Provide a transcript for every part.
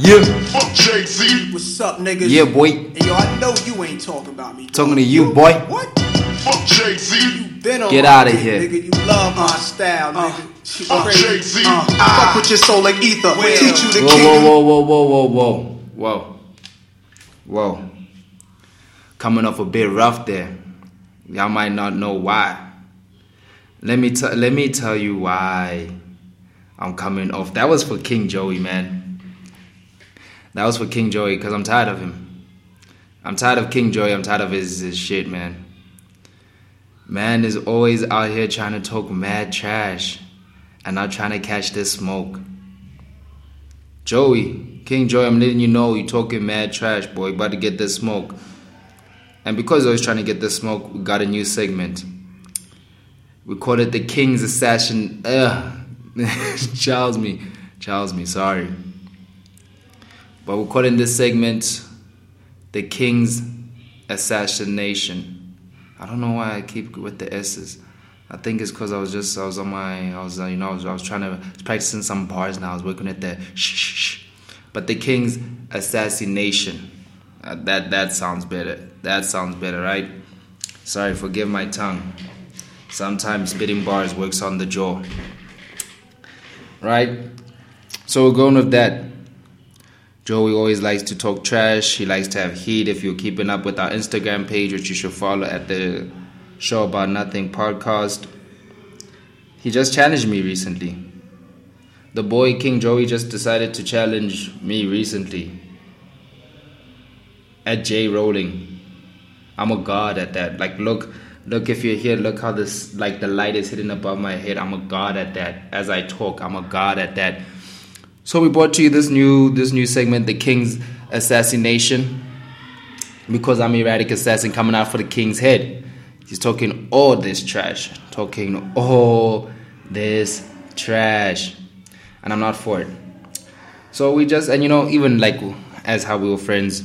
Yeah. Fuck Jay-Z. What's up, niggas? Yeah, boy. And yo, I know you ain't talking about me. Talking to you, boy. What? Fuck Jay-Z. You been on Get out of here. Nigga, you love my style, nigga. Shit Fuck crazy. Jay-Z. Uh, fuck with your soul like ether. Teach you the Whoa, king. whoa, whoa, whoa, whoa, whoa, whoa, whoa, whoa. Coming off a bit rough there. Y'all might not know why. Let me tell. Let me tell you why I'm coming off. That was for King Joey, man. That was for King Joey because I'm tired of him. I'm tired of King Joey. I'm tired of his, his shit, man. Man is always out here trying to talk mad trash and not trying to catch this smoke. Joey, King Joey, I'm letting you know you talking mad trash, boy. About to get this smoke. And because I was trying to get this smoke, we got a new segment. We call it the King's Assassin. Ugh. Charles me. Charles me, sorry. But we're calling this segment the King's Assassination. I don't know why I keep with the S's. I think it's because I was just I was on my I was you know I was, I was trying to was practicing some bars now I was working at the shh shh shh. But the King's assassination. Uh, that that sounds better. That sounds better, right? Sorry, forgive my tongue. Sometimes spitting bars works on the jaw. Right? So we're going with that. Joey always likes to talk trash. He likes to have heat. If you're keeping up with our Instagram page, which you should follow at the Show About Nothing podcast, he just challenged me recently. The boy King Joey just decided to challenge me recently at J Rolling. I'm a god at that. Like, look, look. If you're here, look how this like the light is hitting above my head. I'm a god at that. As I talk, I'm a god at that. So we brought to you this new this new segment, the King's Assassination, because I'm erratic assassin coming out for the King's head. He's talking all this trash, talking all this trash, and I'm not for it. So we just and you know even like as how we were friends,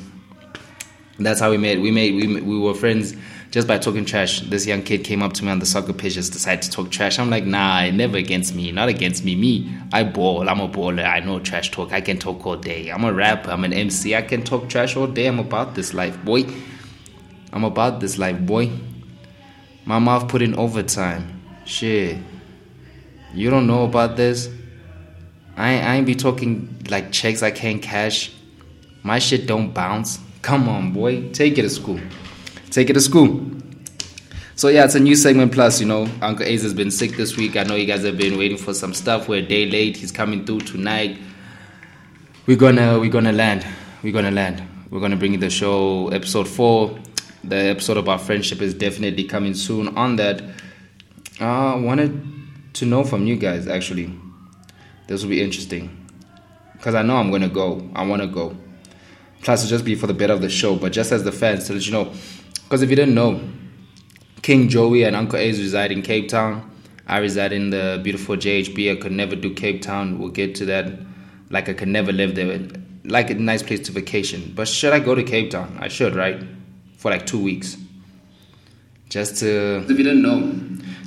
that's how we made we made we we were friends just by talking trash. This young kid came up to me on the soccer pitch, just decided to talk trash. I'm like, nah, never against me, not against me. Me, I ball. I'm a baller. I know trash talk. I can talk all day. I'm a rapper. I'm an MC. I can talk trash all day. I'm about this life, boy. I'm about this life, boy. My mouth put in overtime. Shit. You don't know about this? I I ain't be talking like checks I can't cash. My shit don't bounce. Come on, boy. Take it to school. Take it to school. So yeah, it's a new segment plus, you know. Uncle Ace has been sick this week. I know you guys have been waiting for some stuff. We're a day late. He's coming through tonight. We're gonna we're gonna land. We're gonna land. We're gonna bring you the show episode four. The episode about friendship is definitely coming soon. On that, I uh, wanted to know from you guys actually. This will be interesting because I know I'm gonna go. I want to go. Plus, it'll just be for the better of the show. But just as the fans, to let you know, because if you didn't know, King Joey and Uncle A's reside in Cape Town. I reside in the beautiful JHB. I could never do Cape Town. We'll get to that. Like I could never live there. Like a nice place to vacation. But should I go to Cape Town? I should, right? For like two weeks. Just to If you didn't know,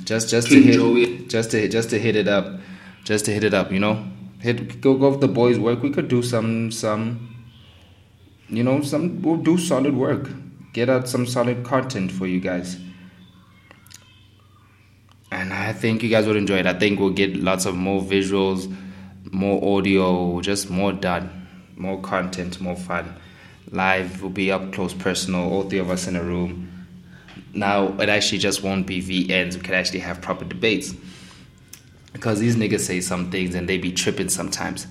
just just King to hit Joey. just to just to hit it up. Just to hit it up, you know? Hit go go with the boys work. We could do some some you know, some we'll do solid work. Get out some solid content for you guys. And I think you guys would enjoy it. I think we'll get lots of more visuals, more audio, just more done, more content, more fun. Live will be up close, personal, all three of us in a room. Now it actually just won't be VNs. We could actually have proper debates. Because these niggas say some things and they be tripping sometimes.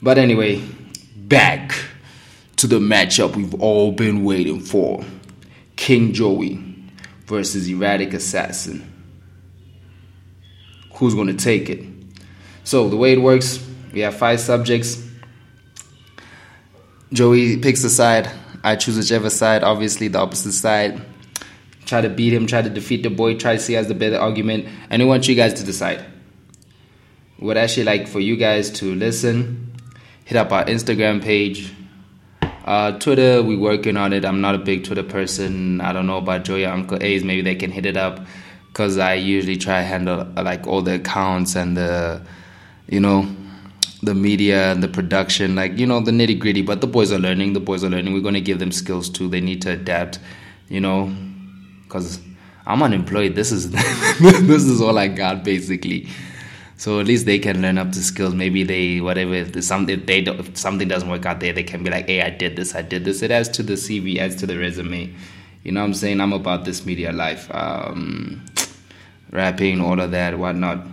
But anyway, back to the matchup we've all been waiting for. King Joey versus Erratic Assassin. Who's gonna take it? So the way it works, we have five subjects. Joey picks a side. I choose whichever side, obviously the opposite side. Try to beat him, try to defeat the boy, try to see as the better argument, and we want you guys to decide. We would actually like for you guys to listen, hit up our Instagram page. Uh, Twitter, we working on it. I'm not a big Twitter person. I don't know about Joey Uncle A's. Maybe they can hit it up because I usually try to handle like all the accounts and the, you know, the media and the production, like you know the nitty gritty. But the boys are learning. The boys are learning. We're gonna give them skills too. They need to adapt, you know, because I'm unemployed. This is this is all I got basically. So at least they can learn up to skills. Maybe they whatever if something they don't, if something doesn't work out there, they can be like, hey, I did this, I did this. It adds to the CV, adds to the resume. You know what I'm saying? I'm about this media life, um, rapping, all of that, whatnot.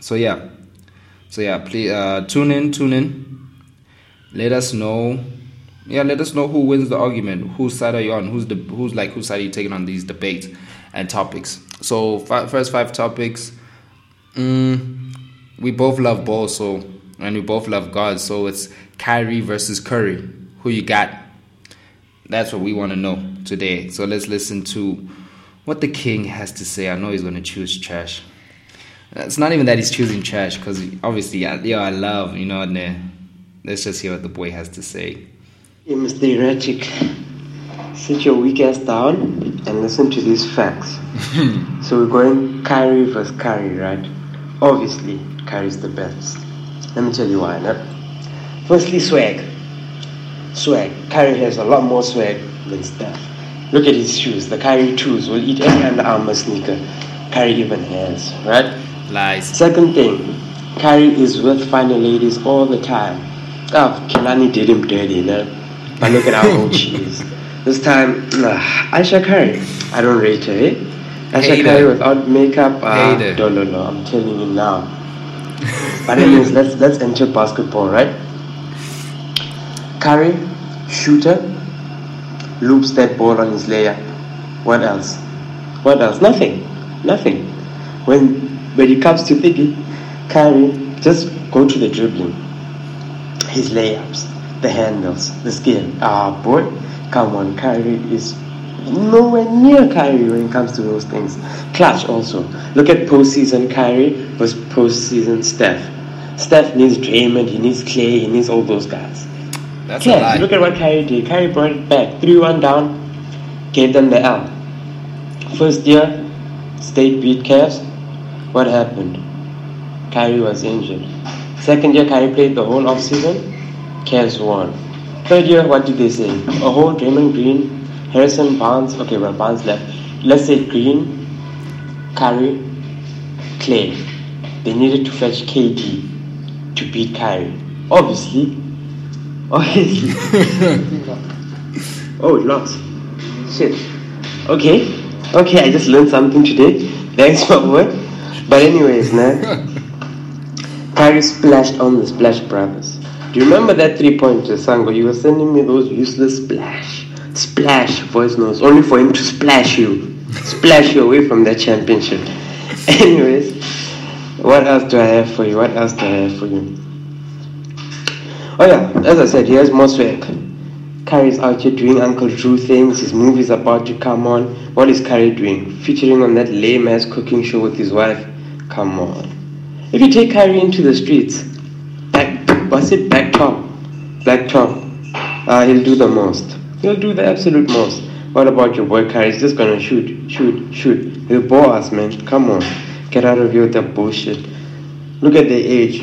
So yeah, so yeah, please uh, tune in, tune in. Let us know. Yeah, let us know who wins the argument. Whose side are you on? Who's the who's like whose side are you taking on these debates and topics? So fi- first five topics. Mm, we both love ball, so and we both love God. So it's Kyrie versus Curry. Who you got? That's what we want to know today. So let's listen to what the king has to say. I know he's going to choose trash. It's not even that he's choosing trash because obviously, I, yo, I love you know. And uh, let's just hear what the boy has to say. Hey, Mr. Erratic, sit your weak ass down and listen to these facts. so we're going Kyrie versus Kyrie, right? Obviously, Kyrie's the best. Let me tell you why. Nah? Firstly, swag. Swag. Kyrie has a lot more swag than Steph. Look at his shoes. The Kyrie 2s will eat any Under Armour sneaker Kyrie even has, right? Lies. Second thing, Kyrie is with finding ladies all the time. Oh, Kehlani did him dirty, no? But look at how old she is. This time, nah, Aisha Curry, I don't rate her, eh? Curry without makeup, Hater. no, no, no, I'm telling you now. But anyways, let's let's enter basketball, right? Curry, shooter, loops that ball on his layup. What else? What else? Nothing. Nothing. When when it comes to thinking, Kyrie, just go to the dribbling. His layups, the handles, the skill. Ah, boy, come on, Kyrie is nowhere near Kyrie when it comes to those things. Clutch also. Look at postseason Kyrie versus postseason Steph. Steph needs Draymond, he needs Clay, he needs all those guys. That's a lie. look at what Kyrie did. Kyrie brought it back. 3 1 down, gave them the L. First year, State beat Cavs. What happened? Kyrie was injured. Second year, Kyrie played the whole offseason. Cavs won. Third year, what did they say? A whole Draymond Green, Harrison Barnes. Okay, well, Barnes left. Let's say Green, Kyrie, Clay. They needed to fetch KD to beat Kyrie. Obviously, obviously. oh, it lost. Shit. Okay. Okay, I just learned something today. Thanks for what. But anyways, man. Kyrie splashed on the Splash Brothers. Do you remember that three pointer, Sango? You were sending me those useless splash, splash voice notes, only for him to splash you, splash you away from that championship. Anyways, what else do I have for you? What else do I have for you? Oh yeah, as I said, he has more swag. Kyrie's out here doing Uncle Drew things. His movie's about to come on. What is Kyrie doing? Featuring on that lame ass cooking show with his wife? Come on. If you take Kyrie into the streets, back, what's it, back top, black top, uh, he'll do the most. He'll do the absolute most. What about your boy Kyrie? He's just gonna shoot, shoot, shoot. He'll bore us, man. Come on. Get out of here with that bullshit. Look at the age.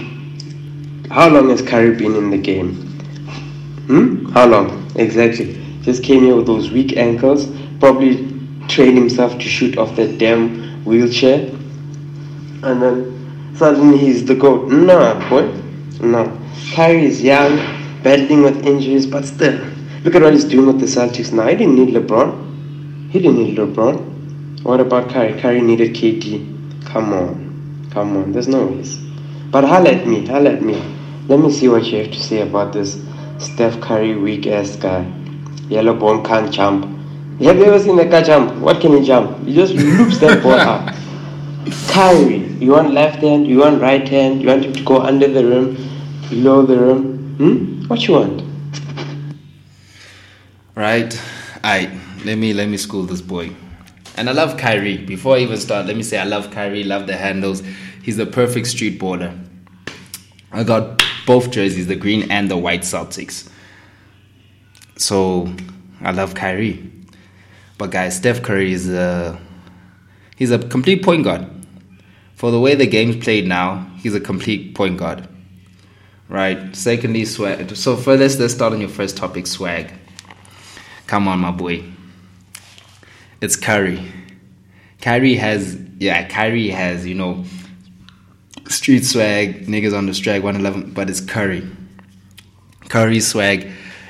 How long has Kyrie been in the game? Hmm? How long? Exactly. Just came here with those weak ankles. Probably trained himself to shoot off that damn wheelchair. And then suddenly he's the GOAT. Nah, boy. No. Kyrie is young, battling with injuries, but still. Look at what he's doing with the Celtics now. He didn't need LeBron. He didn't need LeBron. What about Kyrie? Kyrie needed KD. Come on. Come on. There's no ways. But holla at me. Holla at me. Let me see what you have to say about this Steph Curry weak ass guy. Yellow bone can't jump. Have you ever seen a guy jump? What can he jump? He just loops that ball up. Kyrie, you want left hand, you want right hand, you want him to go under the rim, below the rim. Hmm? What you want? Right. Alright. Let me let me school this boy. And I love Kyrie. Before I even start, let me say I love Kyrie, love the handles. He's the perfect street baller. I got both jerseys, the green and the white Celtics. So I love Kyrie. But guys, Steph Curry is a he's a complete point guard. For the way the game's played now, he's a complete point guard. Right. Secondly, swag. So first, let's start on your first topic, swag. Come on, my boy. It's Curry. Curry has, yeah, Curry has, you know, street swag, niggas on the strike, 111, but it's Curry. Curry swag,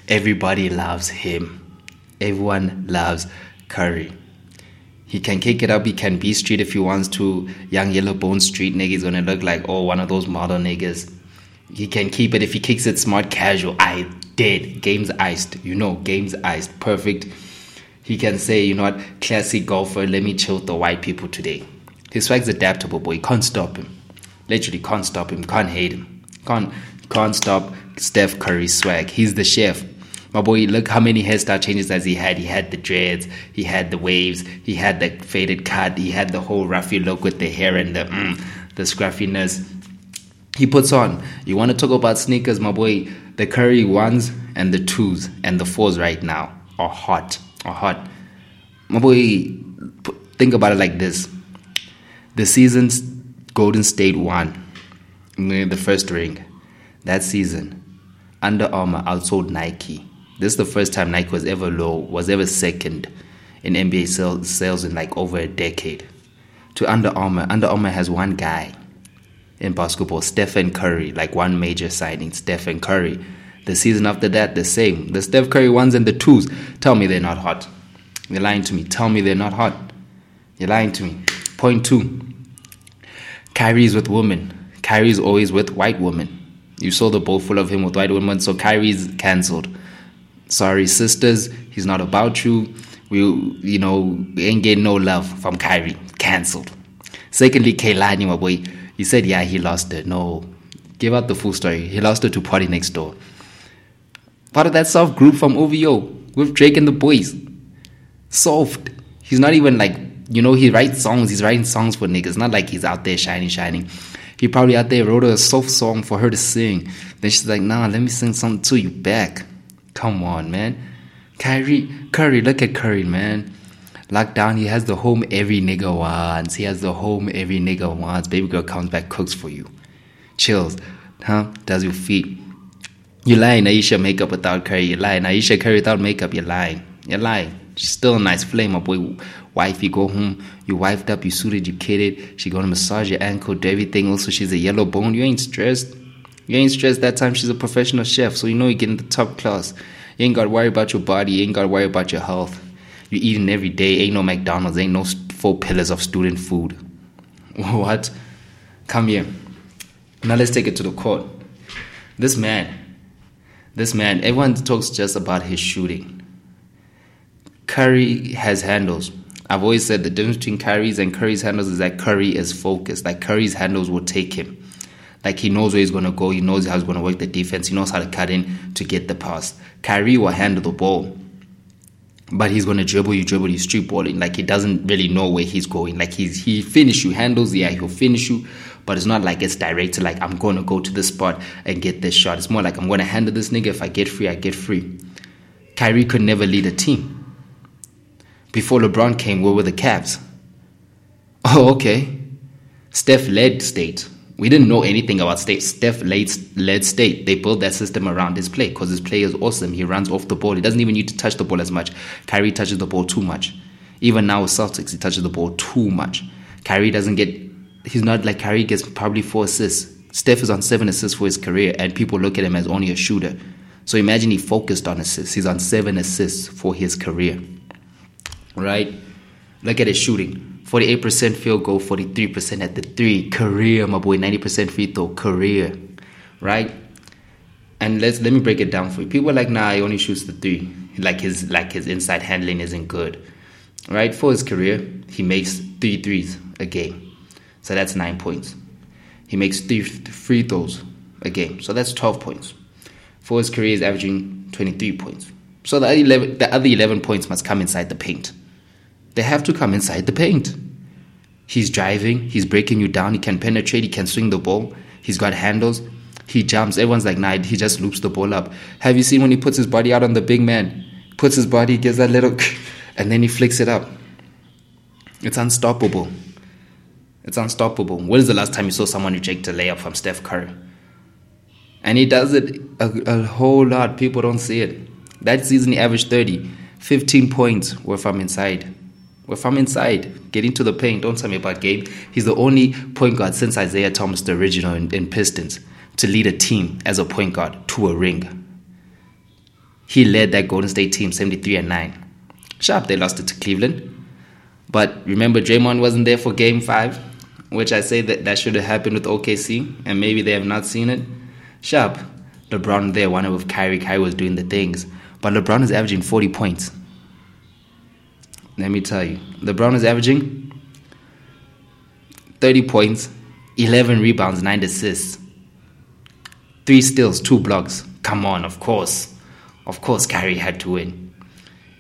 everybody loves him. Everyone loves Curry. He can kick it up, he can be street if he wants to. Young yellow bone street nigga is gonna look like, oh, one of those model niggas. He can keep it if he kicks it smart casual. I did. Game's iced. You know, game's iced. Perfect. He can say, you know what, classic golfer, let me chill the white people today. His swag's adaptable, boy. You can't stop him. Literally can't stop him. Can't hate him. Can't can't stop Steph Curry's swag. He's the chef. My boy, look how many hairstyle changes has he had. He had the dreads, he had the waves, he had the faded cut, he had the whole ruffy look with the hair and the mm, the scruffiness he puts on. You want to talk about sneakers, my boy? The Curry ones and the twos and the fours right now are hot. Are hot. My boy, think about it like this: the season's Golden State won the first ring. That season, Under Armour outsold Nike. This is the first time Nike was ever low, was ever second in NBA sales, sales in like over a decade. To Under Armour, Under Armour has one guy in basketball, Stephen Curry, like one major signing, Stephen Curry. The season after that, the same. The Steph Curry ones and the twos. Tell me they're not hot. You're lying to me. Tell me they're not hot. You're lying to me. Point two. Kyrie's with women. Kyrie's always with white women. You saw the bowl full of him with white women, so Kyrie's cancelled. Sorry, sisters, he's not about you. We, you know, ain't getting no love from Kyrie. Cancelled. Secondly, Kehlani, my boy, he said, yeah, he lost it. No, give out the full story. He lost it to PartyNextDoor. Part of that soft group from OVO with Drake and the boys. Soft. He's not even like, you know, he writes songs. He's writing songs for niggas. Not like he's out there shining, shining. He probably out there wrote a soft song for her to sing. Then she's like, nah, let me sing something to you back. Come on, man. Kyrie, Curry, look at Curry, man. Lockdown, he has the home every nigga wants. He has the home every nigga wants. Baby girl comes back, cooks for you. Chills, huh? Does your feet. You lying, Aisha makeup without Curry. You lying, Aisha Curry without makeup. You're lying. You're lying. She's still a nice flame, my boy. Wife, you go home, you wifed up, you suited, you kidded. She gonna massage your ankle, do everything. Also, she's a yellow bone. You ain't stressed. You ain't stressed that time. She's a professional chef, so you know you're getting the top class. You ain't gotta worry about your body. You ain't gotta worry about your health. You eating every day. Ain't no McDonald's. Ain't no four pillars of student food. What? Come here. Now let's take it to the court. This man, this man, everyone talks just about his shooting. Curry has handles. I've always said the difference between Curry's and Curry's handles is that Curry is focused. Like Curry's handles will take him. Like he knows where he's gonna go. He knows how he's gonna work the defense. He knows how to cut in to get the pass. Kyrie will handle the ball, but he's gonna dribble you, dribble you, street balling. Like he doesn't really know where he's going. Like he's he finish you handles. Yeah, he'll finish you, but it's not like it's directed. Like I'm gonna go to this spot and get this shot. It's more like I'm gonna handle this nigga. If I get free, I get free. Kyrie could never lead a team. Before LeBron came, where were the Cavs? Oh, okay. Steph led State. We didn't know anything about State. Steph led, led State. They built that system around his play because his play is awesome. He runs off the ball. He doesn't even need to touch the ball as much. Kyrie touches the ball too much. Even now with Celtics, he touches the ball too much. Kyrie doesn't get. He's not like Kyrie gets probably four assists. Steph is on seven assists for his career, and people look at him as only a shooter. So imagine he focused on assists. He's on seven assists for his career right? Look at his shooting 48% field goal, 43% at the three. Career, my boy, 90% free throw, career, right? And let's let me break it down for you. People are like, nah, he only shoots the three. Like his like his inside handling isn't good, right? For his career, he makes three threes a game, so that's nine points. He makes three free throws a game, so that's 12 points. For his career, he's averaging 23 points. So the other 11, the other 11 points must come inside the paint. They have to come inside the paint. He's driving, he's breaking you down, he can penetrate, he can swing the ball, he's got handles, he jumps. Everyone's like, nah, he just loops the ball up. Have you seen when he puts his body out on the big man? Puts his body, gives that little, and then he flicks it up. It's unstoppable. It's unstoppable. When is the last time you saw someone reject a layup from Steph Curry? And he does it a, a whole lot. People don't see it. That season, he averaged 30. 15 points were from inside. Were from inside. Get into the paint. Don't tell me about game. He's the only point guard since Isaiah Thomas, the original in, in Pistons, to lead a team as a point guard to a ring. He led that Golden State team 73 and 9. Sharp, they lost it to Cleveland. But remember, Draymond wasn't there for game five, which I say that that should have happened with OKC, and maybe they have not seen it. Sharp, LeBron there, one of with Kyrie. Kyrie was doing the things. But LeBron is averaging 40 points. Let me tell you, LeBron is averaging 30 points, 11 rebounds, 9 assists, 3 steals, 2 blocks. Come on, of course. Of course, Kyrie had to win.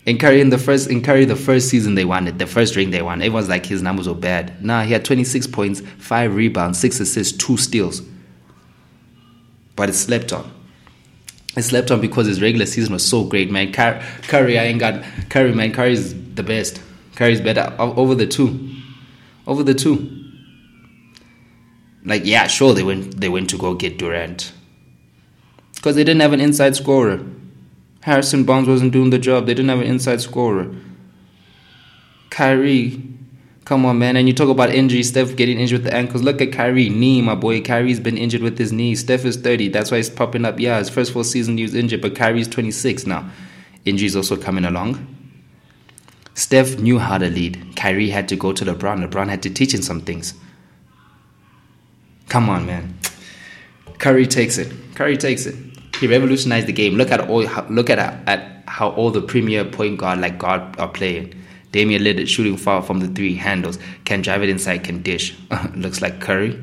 In Curry in the first in Curry the first season they won it, the first ring they won. Everyone's like his numbers were bad. Nah, he had 26 points, five rebounds, six assists, two steals. But it slept on. It slept on because his regular season was so great, man. Cur- Curry, I ain't got Curry, man. Curry's the best. Curry's better over the two, over the two. Like yeah, sure they went they went to go get Durant because they didn't have an inside scorer. Harrison Barnes wasn't doing the job. They didn't have an inside scorer. Kyrie, come on, man. And you talk about injury, Steph getting injured with the ankles. Look at Kyrie, knee, my boy. Kyrie's been injured with his knee. Steph is 30. That's why he's popping up. Yeah, his first full season he was injured, but Kyrie's 26 now. Injuries also coming along. Steph knew how to lead. Kyrie had to go to LeBron. LeBron had to teach him some things. Come on, man. Curry takes it. Curry takes it. He revolutionized the game. Look at all. Look at at how all the premier point guard like guard are playing. Damian Lillard shooting far from the three handles, can drive it inside, can dish. Looks like Curry.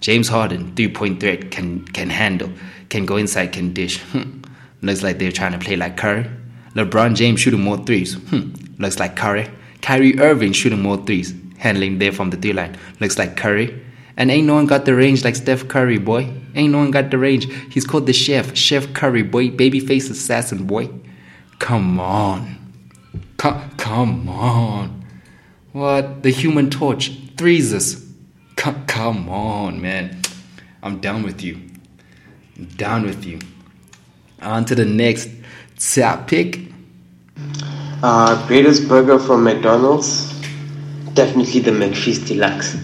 James Harden three point threat can can handle, can go inside, can dish. Looks like they're trying to play like Curry. LeBron James shooting more threes. Hmm. Looks like Curry. Kyrie Irving shooting more threes, handling there from the three line. Looks like Curry. And ain't no one got the range like Steph Curry, boy. Ain't no one got the range. He's called the chef, Chef Curry, boy. Babyface assassin, boy. Come on. Come, come on. What? The human torch. Threeses. Come, come on, man. I'm down with you. I'm down with you. On to the next topic. Uh, greatest burger from McDonald's? Definitely the McFeast Deluxe.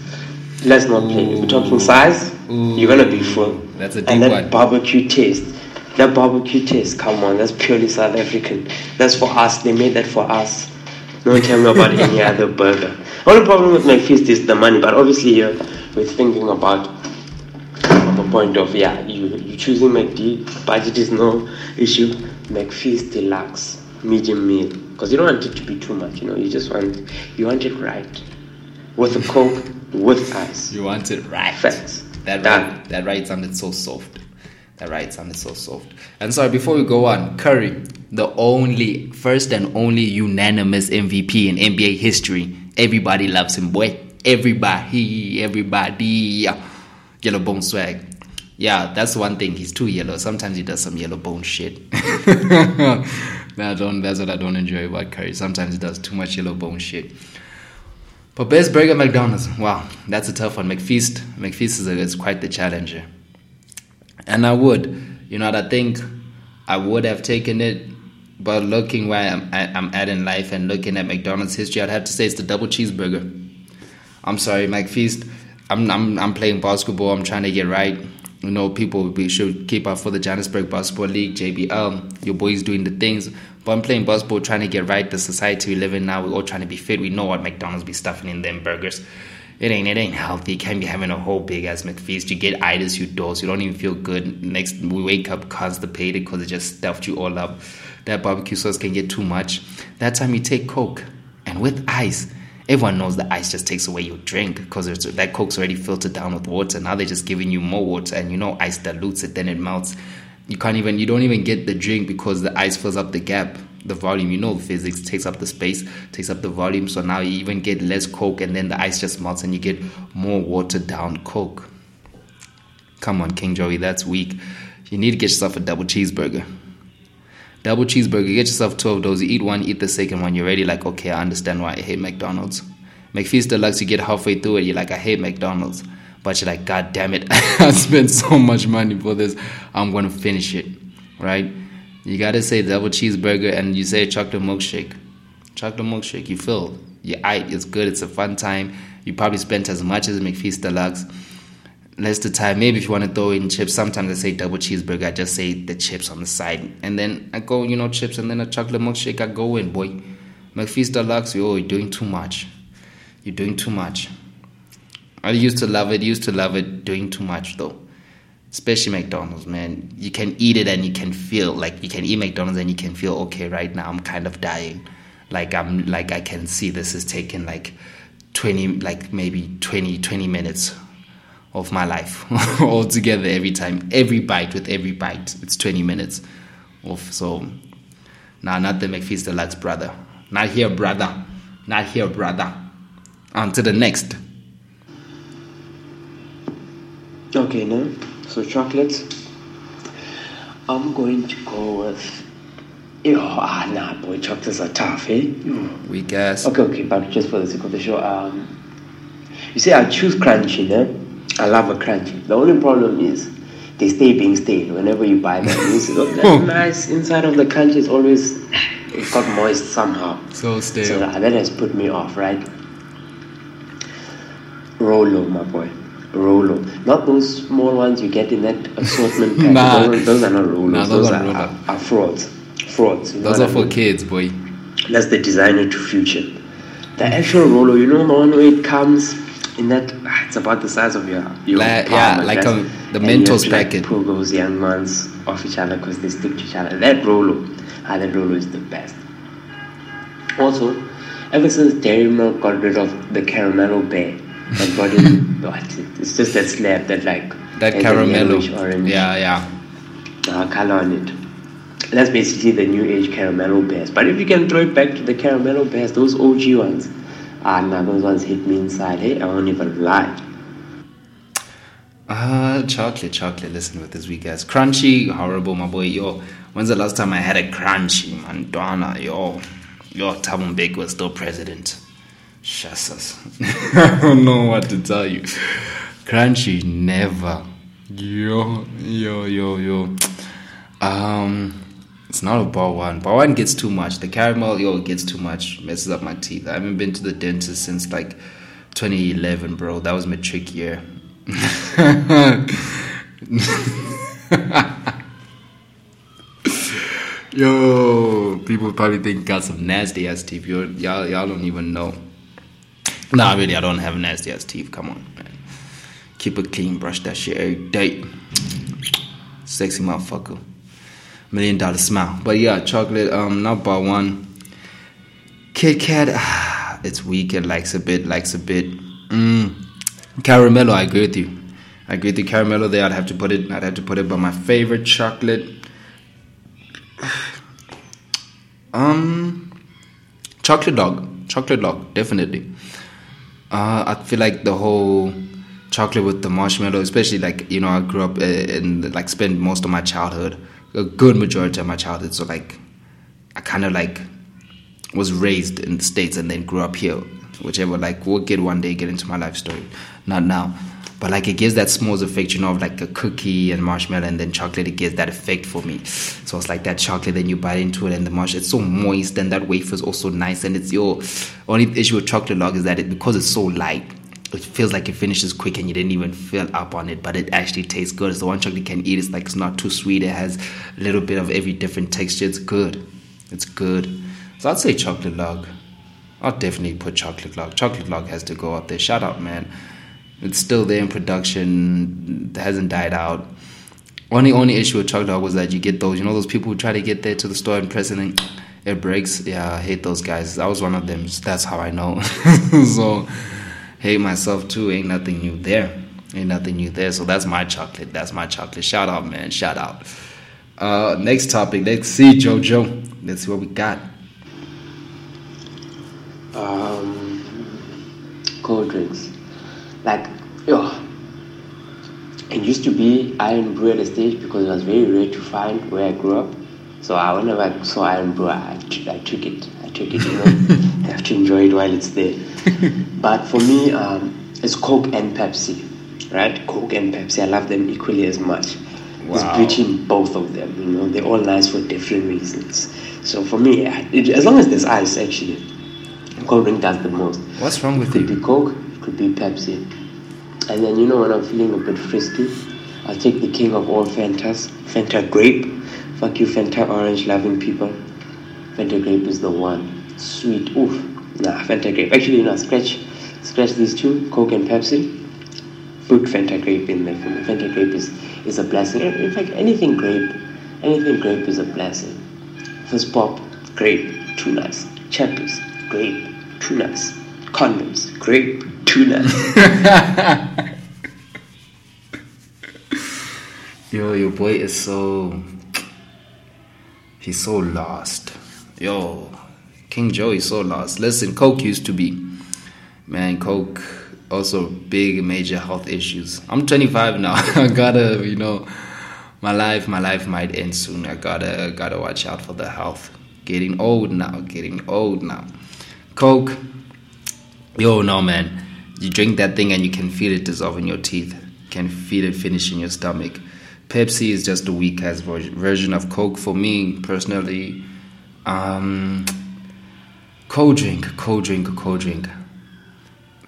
Let's not play. We're talking size, Ooh. you're gonna be full. That's a deep And that one. barbecue taste. That barbecue taste, come on, that's purely South African. That's for us. They made that for us. Don't tell me about any other burger. Only problem with McFeast is the money, but obviously uh, we're thinking about from a point of yeah, you you choosing McD, budget is no issue. McFeast Deluxe, medium meal, because you don't want it to be too much. You know, you just want you want it right, with a coke, with ice. You want it right. Facts. That Done. right, that right sounded so soft. That right sounded so soft. And sorry, before we go on, Curry, the only, first and only unanimous MVP in NBA history. Everybody loves him, boy. Everybody, everybody. Yellow bone swag. Yeah, that's one thing. He's too yellow. Sometimes he does some yellow bone shit. I don't. That's what I don't enjoy about Curry. Sometimes it does too much yellow bone shit. But best burger McDonald's. Wow, that's a tough one. McFeast. McFeast is, a, is quite the challenger. And I would, you know, I think I would have taken it. But looking where I'm, I- I'm at in life and looking at McDonald's history, I'd have to say it's the double cheeseburger. I'm sorry, McFeast. I'm, I'm, I'm playing basketball. I'm trying to get right. You know, people we should keep up for the Johannesburg Basketball League, JBL. Your boy's doing the things. But I'm playing basketball, trying to get right. The society we live in now, we're all trying to be fit. We know what McDonald's be stuffing in them burgers. It ain't it ain't healthy. You can't be having a whole big ass McFeast. You get itis, you dose. You don't even feel good. Next, we wake up constipated because it just stuffed you all up. That barbecue sauce can get too much. That time you take Coke and with ice. Everyone knows the ice just takes away your drink because that Coke's already filtered down with water. Now they're just giving you more water, and you know ice dilutes it, then it melts. You can't even, you don't even get the drink because the ice fills up the gap, the volume. You know physics takes up the space, takes up the volume. So now you even get less Coke, and then the ice just melts, and you get more watered down Coke. Come on, King Joey, that's weak. You need to get yourself a double cheeseburger. Double cheeseburger, get yourself two of those. You eat one, eat the second one. You're already like, okay, I understand why I hate McDonald's. McFeast Deluxe, you get halfway through it, you're like, I hate McDonald's. but you're like, God damn it, I spent so much money for this. I'm gonna finish it, right? You gotta say double cheeseburger and you say chocolate milkshake. Chocolate milkshake, you feel you ate, it's good, it's a fun time. You probably spent as much as McFeast Deluxe. Less the time, maybe if you want to throw in chips, sometimes I say double cheeseburger, I just say the chips on the side. And then I go, you know, chips and then a chocolate milkshake, I go in, boy. McFeast Deluxe, yo, you're doing too much. You're doing too much. I used to love it, used to love it, doing too much though. Especially McDonald's, man. You can eat it and you can feel like you can eat McDonald's and you can feel okay right now. I'm kind of dying. Like I'm like I can see this is taking like 20 like maybe 20 20 minutes of my life altogether every time. Every bite with every bite. It's 20 minutes of so nah not the McFeast Deluxe brother. Not here, brother. Not here, brother. On to the next. Okay, now, so chocolates. I'm going to go with. Yo, ah, nah, boy, chocolates are tough, eh? Weak ass. Okay, okay, but just for the sake of the show, um, you see, I choose Crunchie, ne? I love a Crunchie. The only problem is they stay being stale whenever you buy them. Oh, nice. Inside of the Crunchie is always it got moist somehow. So So stale. that, that has put me off, right? Rolo, my boy. Rolo. Not those small ones you get in that assortment pack. Nah. Those, those are not Rolos. Nah, those those are, are, are frauds. Frauds. You know Those are I for mean? kids, boy. That's the designer to future. The actual Rolo, you know the one where it comes in that, it's about the size of your, your palm, yeah, like a- the you Mentos have to, like, packet. pull those young ones off each other because they stick to each other. That Rolo, ah, that Rolo is the best. Also, ever since Dairy Milk got rid of the caramello bear and brought in what? It's just that slab that like That caramello. orange Yeah, yeah. uh, color on it. That's basically the new age caramello bears. But if you can throw it back to the caramello bears, those OG ones, nah, those ones hit me inside. Hey, I won't even lie. Ah, chocolate, chocolate. Listen with this weak ass. Crunchie, horrible, my boy. Yo, when's the last time I had a Crunchie, man? Donna, yo. Yo, Thabo Mbeki was still president. Jesus. I don't know what to tell you. Crunchie, never. Yo, yo, yo, yo. Um, it's not a bar one. Bar one gets too much. The caramel, yo, gets too much. Messes up my teeth. I haven't been to the dentist since like 2011, bro. That was my trick year. Yo, people probably think got some nasty ass teeth. Yo, y'all, y'all don't even know. Nah, really, I don't have nasty ass teeth. Come on, man. Keep it clean, brush that shit every day. Sexy motherfucker. Million dollar smile. But yeah, chocolate, um, not bar one. Kit Kat, ah, it's weak. It likes a bit, likes a bit. Mm. Caramello, I agree with you. I agree with you. Caramello there, I'd have to put it, I'd have to put it, but my favorite chocolate. Um, chocolate log, chocolate log, definitely. Uh, I feel like the whole chocolate with the marshmallow, especially like you know, I grew up uh, and like spent most of my childhood, a good majority of my childhood. So like, I kind of like was raised in the states and then grew up here. Whichever, like, we'll get one day get into my life story, not now. But like, it gives that s'mores effect, you know, of like a cookie and marshmallow, and then chocolate. It gives that effect for me. So it's like that chocolate, then you bite into it, and the marshmallow. It's so moist, and that wafer is also nice. And it's your only issue with chocolate log is that it because it's so light, it feels like it finishes quick, and you didn't even fill up on it. But it actually tastes good. It's the one chocolate you can eat. It's like it's not too sweet. It has a little bit of every different texture. It's good. It's good. So I'd say chocolate log. I'll definitely put chocolate log. Chocolate log has to go up there. Shout out, man. It's still there in production. It hasn't died out. Only only issue with chocolate log was that you get those, you know, those people who try to get there to the store and press it and it breaks. Yeah, I hate those guys. I was one of them. That's how I know. so hate myself too. Ain't nothing new there. Ain't nothing new there. So that's my chocolate. That's my chocolate. Shout out, man. Shout out. Uh, next topic. Let's see, Jojo. Let's see what we got. Um, cold drinks. Like, yo, it used to be Iron Brew at a stage because it was very rare to find where I grew up. So I whenever I saw Iron Brew, I, I took it. I took it, you know. I have to enjoy it while it's there. but for me, um, it's Coke and Pepsi, right? Coke and Pepsi, I love them equally as much. Wow. It's between both of them, you know, they're all nice for different reasons. So for me, it, as long as there's ice, actually, cold drink does the most. What's wrong with it? Could you? be Coke, it could be Pepsi. And then, you know, when I'm feeling a bit frisky, I'll take the king of all Fantas, Fanta Grape. Fuck you, Fanta Orange loving people. Fanta Grape is the one. Sweet, oof. Nah, Fanta Grape. Actually, you know, scratch, scratch these two, Coke and Pepsi. Put Fanta Grape in there for me. Fanta Grape is, is a blessing. In fact, anything grape, anything grape is a blessing. First pop, grape, too nice. Chappers, grape, too nice. Condoms, grape, too nice. Yo, your boy is so. He's so lost. Yo, King Joe is so lost. Listen, Coke used to be. Man, Coke also big major health issues. I'm 25 now. I gotta, you know, my life, my life might end soon. I gotta, gotta watch out for the health. Getting old now. Getting old now. Coke. Yo, no, man. You drink that thing and you can feel it dissolve in your teeth. Can feel it finish in your stomach. Pepsi is just a weak ass version of Coke for me personally. Um, cold drink, cold drink, cold drink.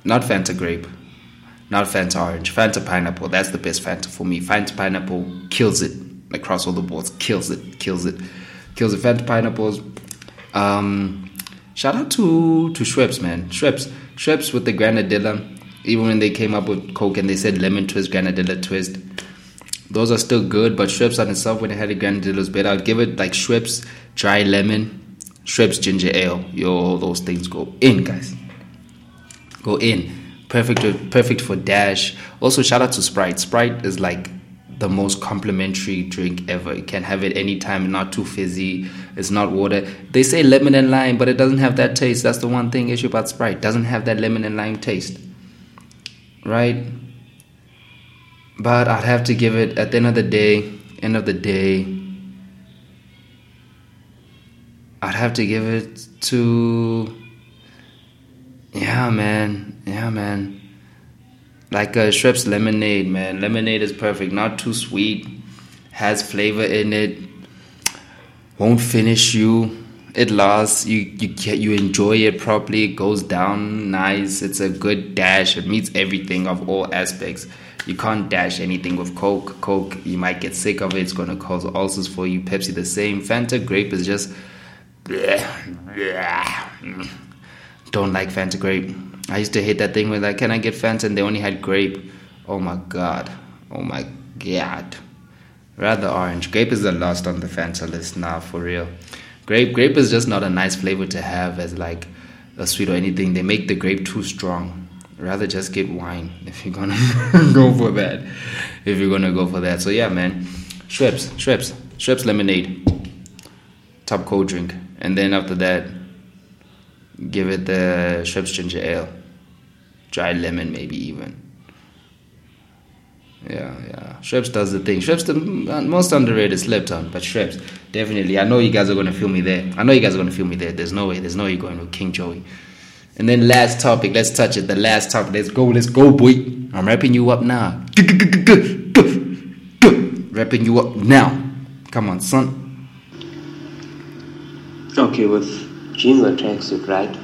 Not Fanta grape, not Fanta orange, Fanta pineapple. That's the best Fanta for me. Fanta pineapple kills it across all the boards. Kills it, kills it, kills it. Fanta pineapples. Um, shout out to to Schweppes, man. Schweppes, Schweppes with the granadilla. Even when they came up with Coke and they said lemon twist, granadilla twist, those are still good. But Schweppes on itself, when it had a granadilla, better. I'd give it like Schweppes dry lemon, Schweppes ginger ale. Yo, those things go in, guys. Go in. Perfect, perfect for dash. Also, shout out to Sprite. Sprite is like the most complimentary drink ever. You can have it anytime, not too fizzy. It's not water. They say lemon and lime, but it doesn't have that taste. That's the one thing issue about Sprite. Doesn't have that lemon and lime taste. Right? But I'd have to give it at the end of the day, end of the day, I'd have to give it to yeah, man. Yeah, man. Like a Schweppes lemonade, man. Lemonade is perfect. Not too sweet. Has flavor in it. Won't finish you. It lasts. You you get you enjoy it properly. It goes down nice. It's a good dash. It meets everything of all aspects. You can't dash anything with Coke. Coke, you might get sick of it. It's gonna cause ulcers for you. Pepsi, the same. Fanta grape is just. Don't like Fanta grape. I used to hate that thing where like, can I get Fanta? And they only had grape. Oh my god. Oh my god. Rather orange. Grape is the last on the Fanta list now, for real. Grape, grape is just not a nice flavor to have as like a sweet or anything. They make the grape too strong. Rather just get wine if you're gonna go for that. If you're gonna go for that. So yeah, man. Schweppes, Schweppes, Schweppes lemonade. Top cold drink. And then after that, give it the Schweppes ginger ale. Dry lemon, maybe even. Yeah, yeah. Schweppes does the thing. Schweppes the m- uh, most underrated slept on, but Schweppes definitely. I know you guys are gonna feel me there. I know you guys are gonna feel me there. There's no way. There's no way going with King Joey. And then last topic. Let's touch it. The last topic. Let's go. Let's go, boy. I'm wrapping you up now. Wrapping you up now. Come on, son. Okay, with jeans or tracksuit, right?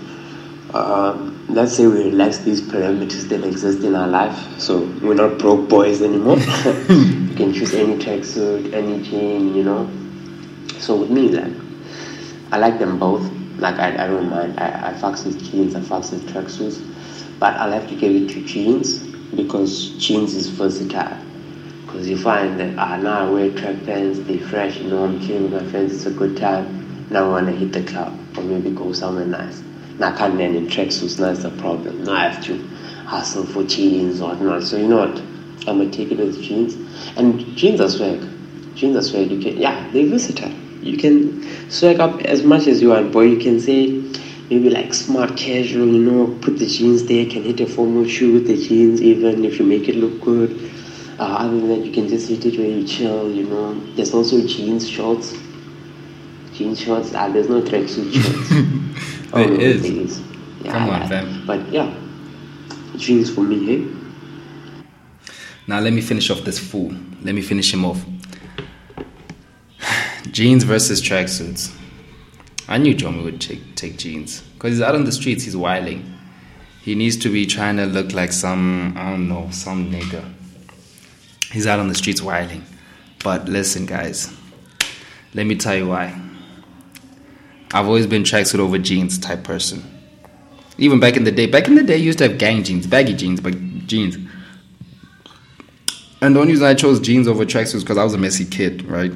Um, let's say we relax these parameters that exist in our life, so we're not broke boys anymore. you can choose any tracksuit, any jean, you know. So with me, like, I like them both. Like, I, I don't mind. I, I with jeans, I fucks with tracksuits, but I'll have to give it to jeans because jeans is versatile. Because you find that ah now I wear track pants, they fresh, you know, I'm chilling with my friends, it's a good time. Now I wanna hit the club or maybe go somewhere nice. Now I can't land in tracksuits, now that's the problem. Now I have to hustle for jeans or whatnot. So you know what? I'm gonna take it with jeans. And jeans are swag. Jeans are swag. You can yeah, they're versatile. You can swag up as much as you want, boy. You can say maybe like smart casual, you know, put the jeans there, can hit a formal shoe with the jeans even if you make it look good. Uh, other than that, you can just hit it where you chill, you know. There's also jeans shorts. Jeans shorts, ah, there's no tracksuit shorts. There no, is. is. Yeah, Come on, fam. But yeah, jeans for me, hey? Now let me finish off this fool. Let me finish him off. Jeans versus tracksuits. I knew Jomi would take, take jeans because he's out on the streets. He's wilding. He needs to be trying to look like some I don't know some nigga. He's out on the streets wilding. But listen, guys, let me tell you why. I've always been tracksuit over jeans type person. Even back in the day, back in the day, I used to have gang jeans, baggy jeans, but jeans. And the only reason I chose jeans over tracksuits because I was a messy kid, right?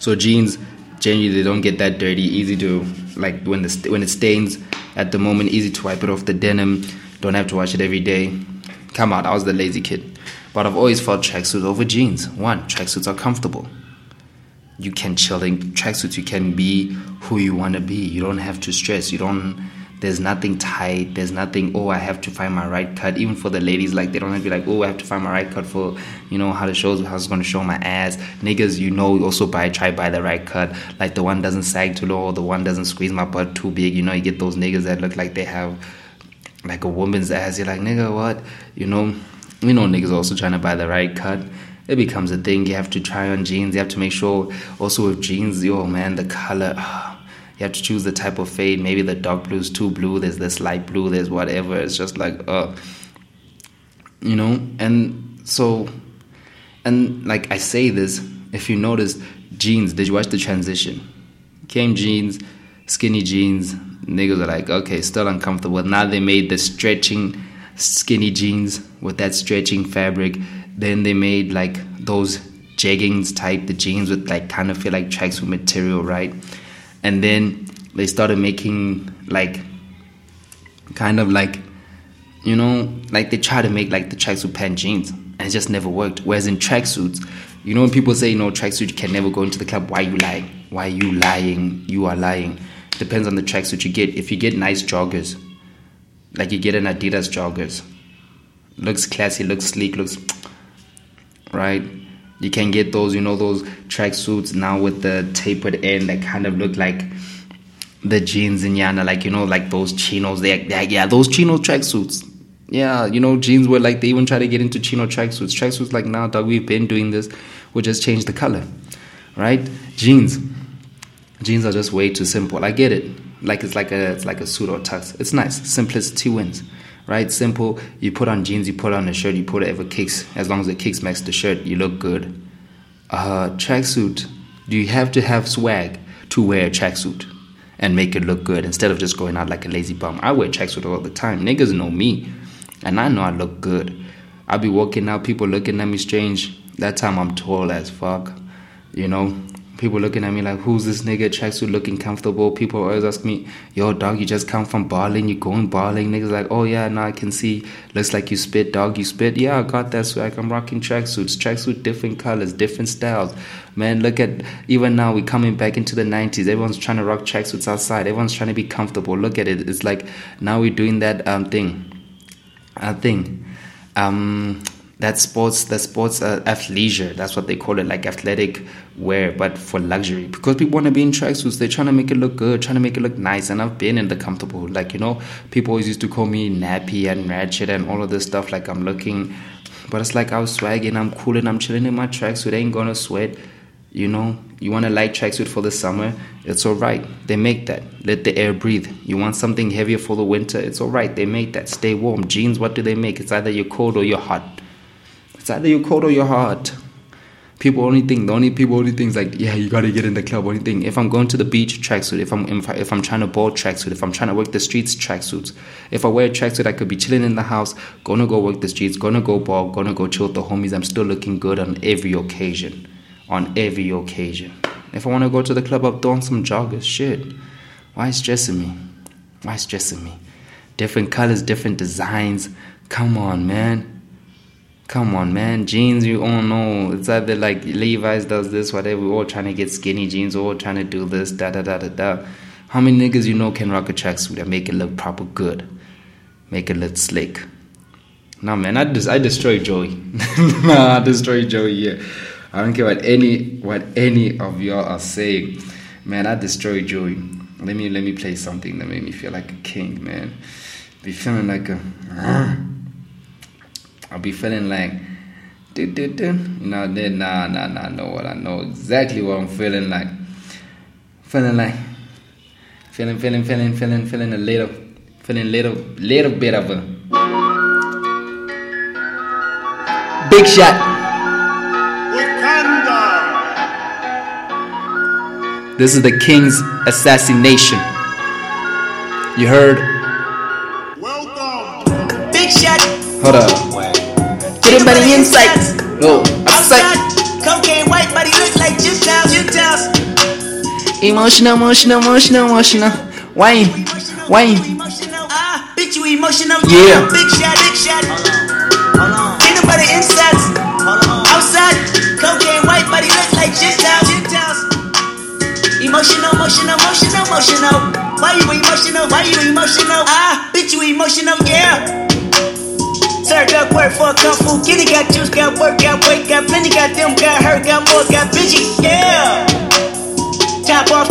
So jeans, generally, they don't get that dirty. Easy to like when the when it stains at the moment, easy to wipe it off the denim. Don't have to wash it every day. Come out, I was the lazy kid. But I've always felt tracksuits over jeans. One, tracksuits are comfortable. You can chill in tracksuits. You can be who you want to be. You don't have to stress. You don't there's nothing tight. There's nothing. Oh, I have to find my right cut. Even for the ladies, like they don't have to be like, oh, I have to find my right cut for, you know, how to show how it's going to show my ass. Niggas, you know, also buy try buy the right cut. Like the one doesn't sag too low, the one doesn't squeeze my butt too big. You know, you get those niggas that look like they have like a woman's ass. You're like, nigga, what? You know, you know, niggas also trying to buy the right cut. It becomes a thing. You have to try on jeans. You have to make sure. Also with jeans, yo, man, the color. Ah, you have to choose the type of fade. Maybe the dark blue is too blue. There's this light blue. There's whatever. It's just like, uh, you know. And so, and like I say this, if you notice, jeans. Did you watch the transition? Came jeans, skinny jeans. Niggas are like, okay, still uncomfortable. Now they made the stretching skinny jeans with that stretching fabric. Then they made like those jeggings type, the jeans with like kind of feel like tracksuit material, right? And then they started making like kind of like you know like they try to make like the tracksuit pant jeans and it just never worked. Whereas in tracksuits you know when people say you know tracksuit can never go into the club why are you lying why are you lying? You are lying. Depends on the tracksuit you get. If you get nice joggers like you get an adidas joggers looks classy looks sleek looks right you can get those, you know, those track suits now with the tapered end that kind of look like the jeans in Yana, like you know, like those chinos. They, they yeah, those chino track suits. Yeah, you know, jeans were like they even try to get into chino track suits. Track suits like now, dog, we've been doing this. We just change the color, right? Jeans, jeans are just way too simple. I get it. Like it's like a it's like a suit or tux. It's nice. Simplicity wins right? Simple. You put on jeans, you put on a shirt, you put whatever kicks. As long as it kicks match the shirt, you look good. Uh, tracksuit. Do you have to have swag to wear a tracksuit and make it look good instead of just going out like a lazy bum? I wear tracksuit all the time. Niggas know me, and I know I look good. I be walking out, people looking at me strange. That time I'm tall as fuck, you know people looking at me like, who's this nigga? Tracksuit looking comfortable. People always ask me, yo, dog, you just come from balling, you going balling. Niggas like, oh yeah, now I can see. Looks like you spit, dog, you spit. Yeah, I got that swag. I'm rocking tracksuits. Tracksuit, different colors, different styles. Man, look at, even now, we coming back into the 90s. Everyone's trying to rock tracksuits outside. Everyone's trying to be comfortable. Look at it. It's like, now we're doing that um thing. Uh, thing. Um, that sports that sports uh, athleisure that's what they call it like athletic wear but for luxury. Because people want to be in tracksuits they're trying to make it look good trying to make it look nice and i've been in the comfortable like you know people always used to call me nappy and ratchet and all of this stuff like i'm looking but it's like i was swagging i'm cool and i'm chilling in my tracksuit ain't gonna sweat you know? You want a light tracksuit for the summer? It's all right they make that. Let the air breathe. You want something heavier for the winter? It's all right they make that. Stay warm. Jeans what do they make? It's either you're cold or you're hot. It's either you're cold or you're hot. People only think the only people only think like yeah you gotta get in the club. Only thing if I'm going to the beach tracksuit, if I'm if, I'm trying to ball tracksuit, if I'm trying to work the streets tracksuits, if I wear a tracksuit, I could be chilling in the house, gonna go work the streets, gonna go ball, gonna go chill with the homies. I'm still looking good on every occasion, on every occasion. If I want to go to the club, I'm doing some joggers. Shit, why stressing me? Why stressing me? Different colors, different designs. Come on, man. Come on, man. Jeans, you all know. It's either like Levi's does this, whatever. We're all trying to get skinny jeans. All trying to do this, da da da da da. How many niggas you know can rock a tracksuit and make it look proper good? Make it look slick. No, man. I just I destroy Joey. nah, I destroy Joey. Yeah. I don't care what any what any of y'all are saying. Man, I destroy Joey. Let me let me play something that made me feel like a king, man. Be feeling like a. I'll be feeling like, do, do, do. you know, then nah, nah, nah, I know what I know exactly what I'm feeling like. Feeling like, feeling, feeling, feeling, feeling, feeling a little, feeling little, little bit of a big shot. Wakanda. This is the king's assassination. You heard? Welcome. Big shot. Hold up. Get him by the inside. Oh, Outside. outside. Cocaine white body look like Gentiles. Gentiles. Emotional, emotional, emotional, emotional. Wine, wine. Ah, bitch, you emotional. Yeah. Big shot. Big shot. Hold on. Get him by the insides. Hold on. Outside. Cocaine white body look like Gentiles. Gentiles. Emotional, emotional, emotional, emotional. Why you emotional? Why you emotional? Ah, bitch, you emotional, yeah. Served up work for a kung fu kitty, got juice, got work, got weight, got plenty, got them, got hurt, got more, got bitchy, yeah. Top off,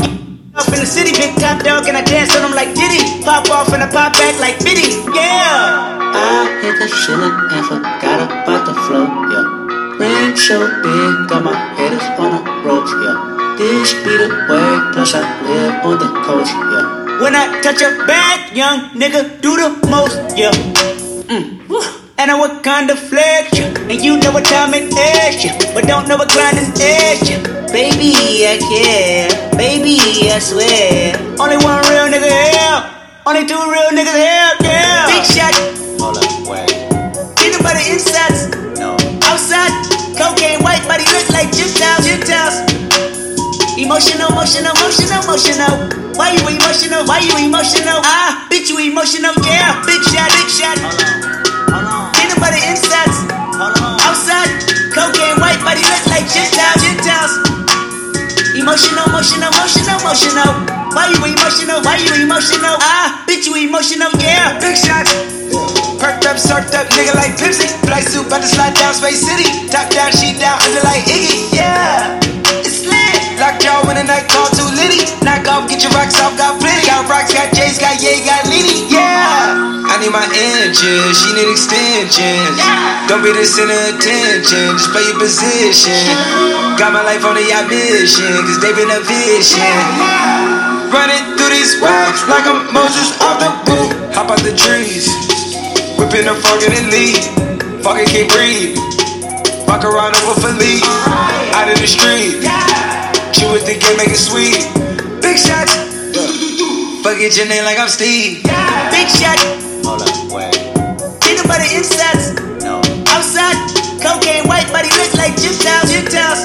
up in the city, big top dog, and I dance on them like Diddy. Pop off and I pop back like Biddy, yeah. I hit the ceiling and forgot about the flow, yeah. Ring so big, got my haters on the ropes, yeah. This be the way, plus I live on the coast, yeah. When I touch a bad young nigga, do the most, yeah. Mm. And I what kind of flex. And you know what time it is. But don't know what grinding is. Baby, I care. Baby, I swear. Only one real nigga here. Only two real niggas here, yeah. Big shot. Hold up, wait, by the insides. no. Outside, cocaine white body look like Gentiles, Gentiles. Emotional, emotional, emotional, emotional. Why you emotional? Why you emotional? Ah, bitch, you emotional, yeah. Big shot, big shot. Hold on, by the insides. Outside, cocaine white body look like Gentiles, Gentiles. Emotional, emotional, emotional, emotional. Why you emotional? Why you emotional? Ah, bitch, you emotional, yeah. Big shots. Perked up, circed up, nigga like Pepsi. Flight suit, about to slide down Space City. Top down, she down, under like Iggy, yeah. Lock jaw when the night call too litty. Knock off, get your rocks off, got plenty. Got rocks, got J's, got Ye, got Liddy, yeah. I need my engine, she need extensions. Don't be the center of attention, just play your position. Got my life on yacht mission, cause they been a vision. Running through these rocks like I'm Moses off the roof. Hop out the trees, whipping the fucking leave. Fucking can't breathe. Fuck around over for leave. Out in the street, chew with the game, make it sweet. Big shots, forget your name like I'm Steve. Big shot. Hold up, wait, Get him by the insides. no. Outside, cocaine white body look like Gentiles, Gentiles.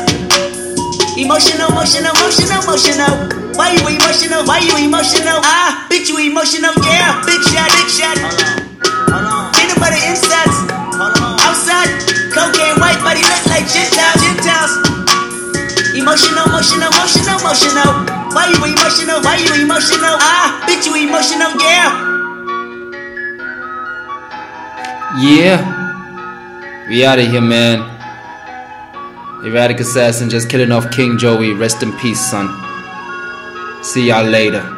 Emotional, emotional, emotional, emotional. Why you emotional? Why you emotional? Ah, bitch, you emotional, yeah. Big shot, big shot. Hold on, Get him by the insides. hold on. Outside, cocaine white body look like Gentiles, Gentiles. Emotional, emotional, emotional, emotional. Why you emotional? Why you emotional? Ah, bitch, you emotional, yeah. Yeah. We out of here, man. Erratic Assassin just killing off King Joey. Rest in peace, son. See y'all later.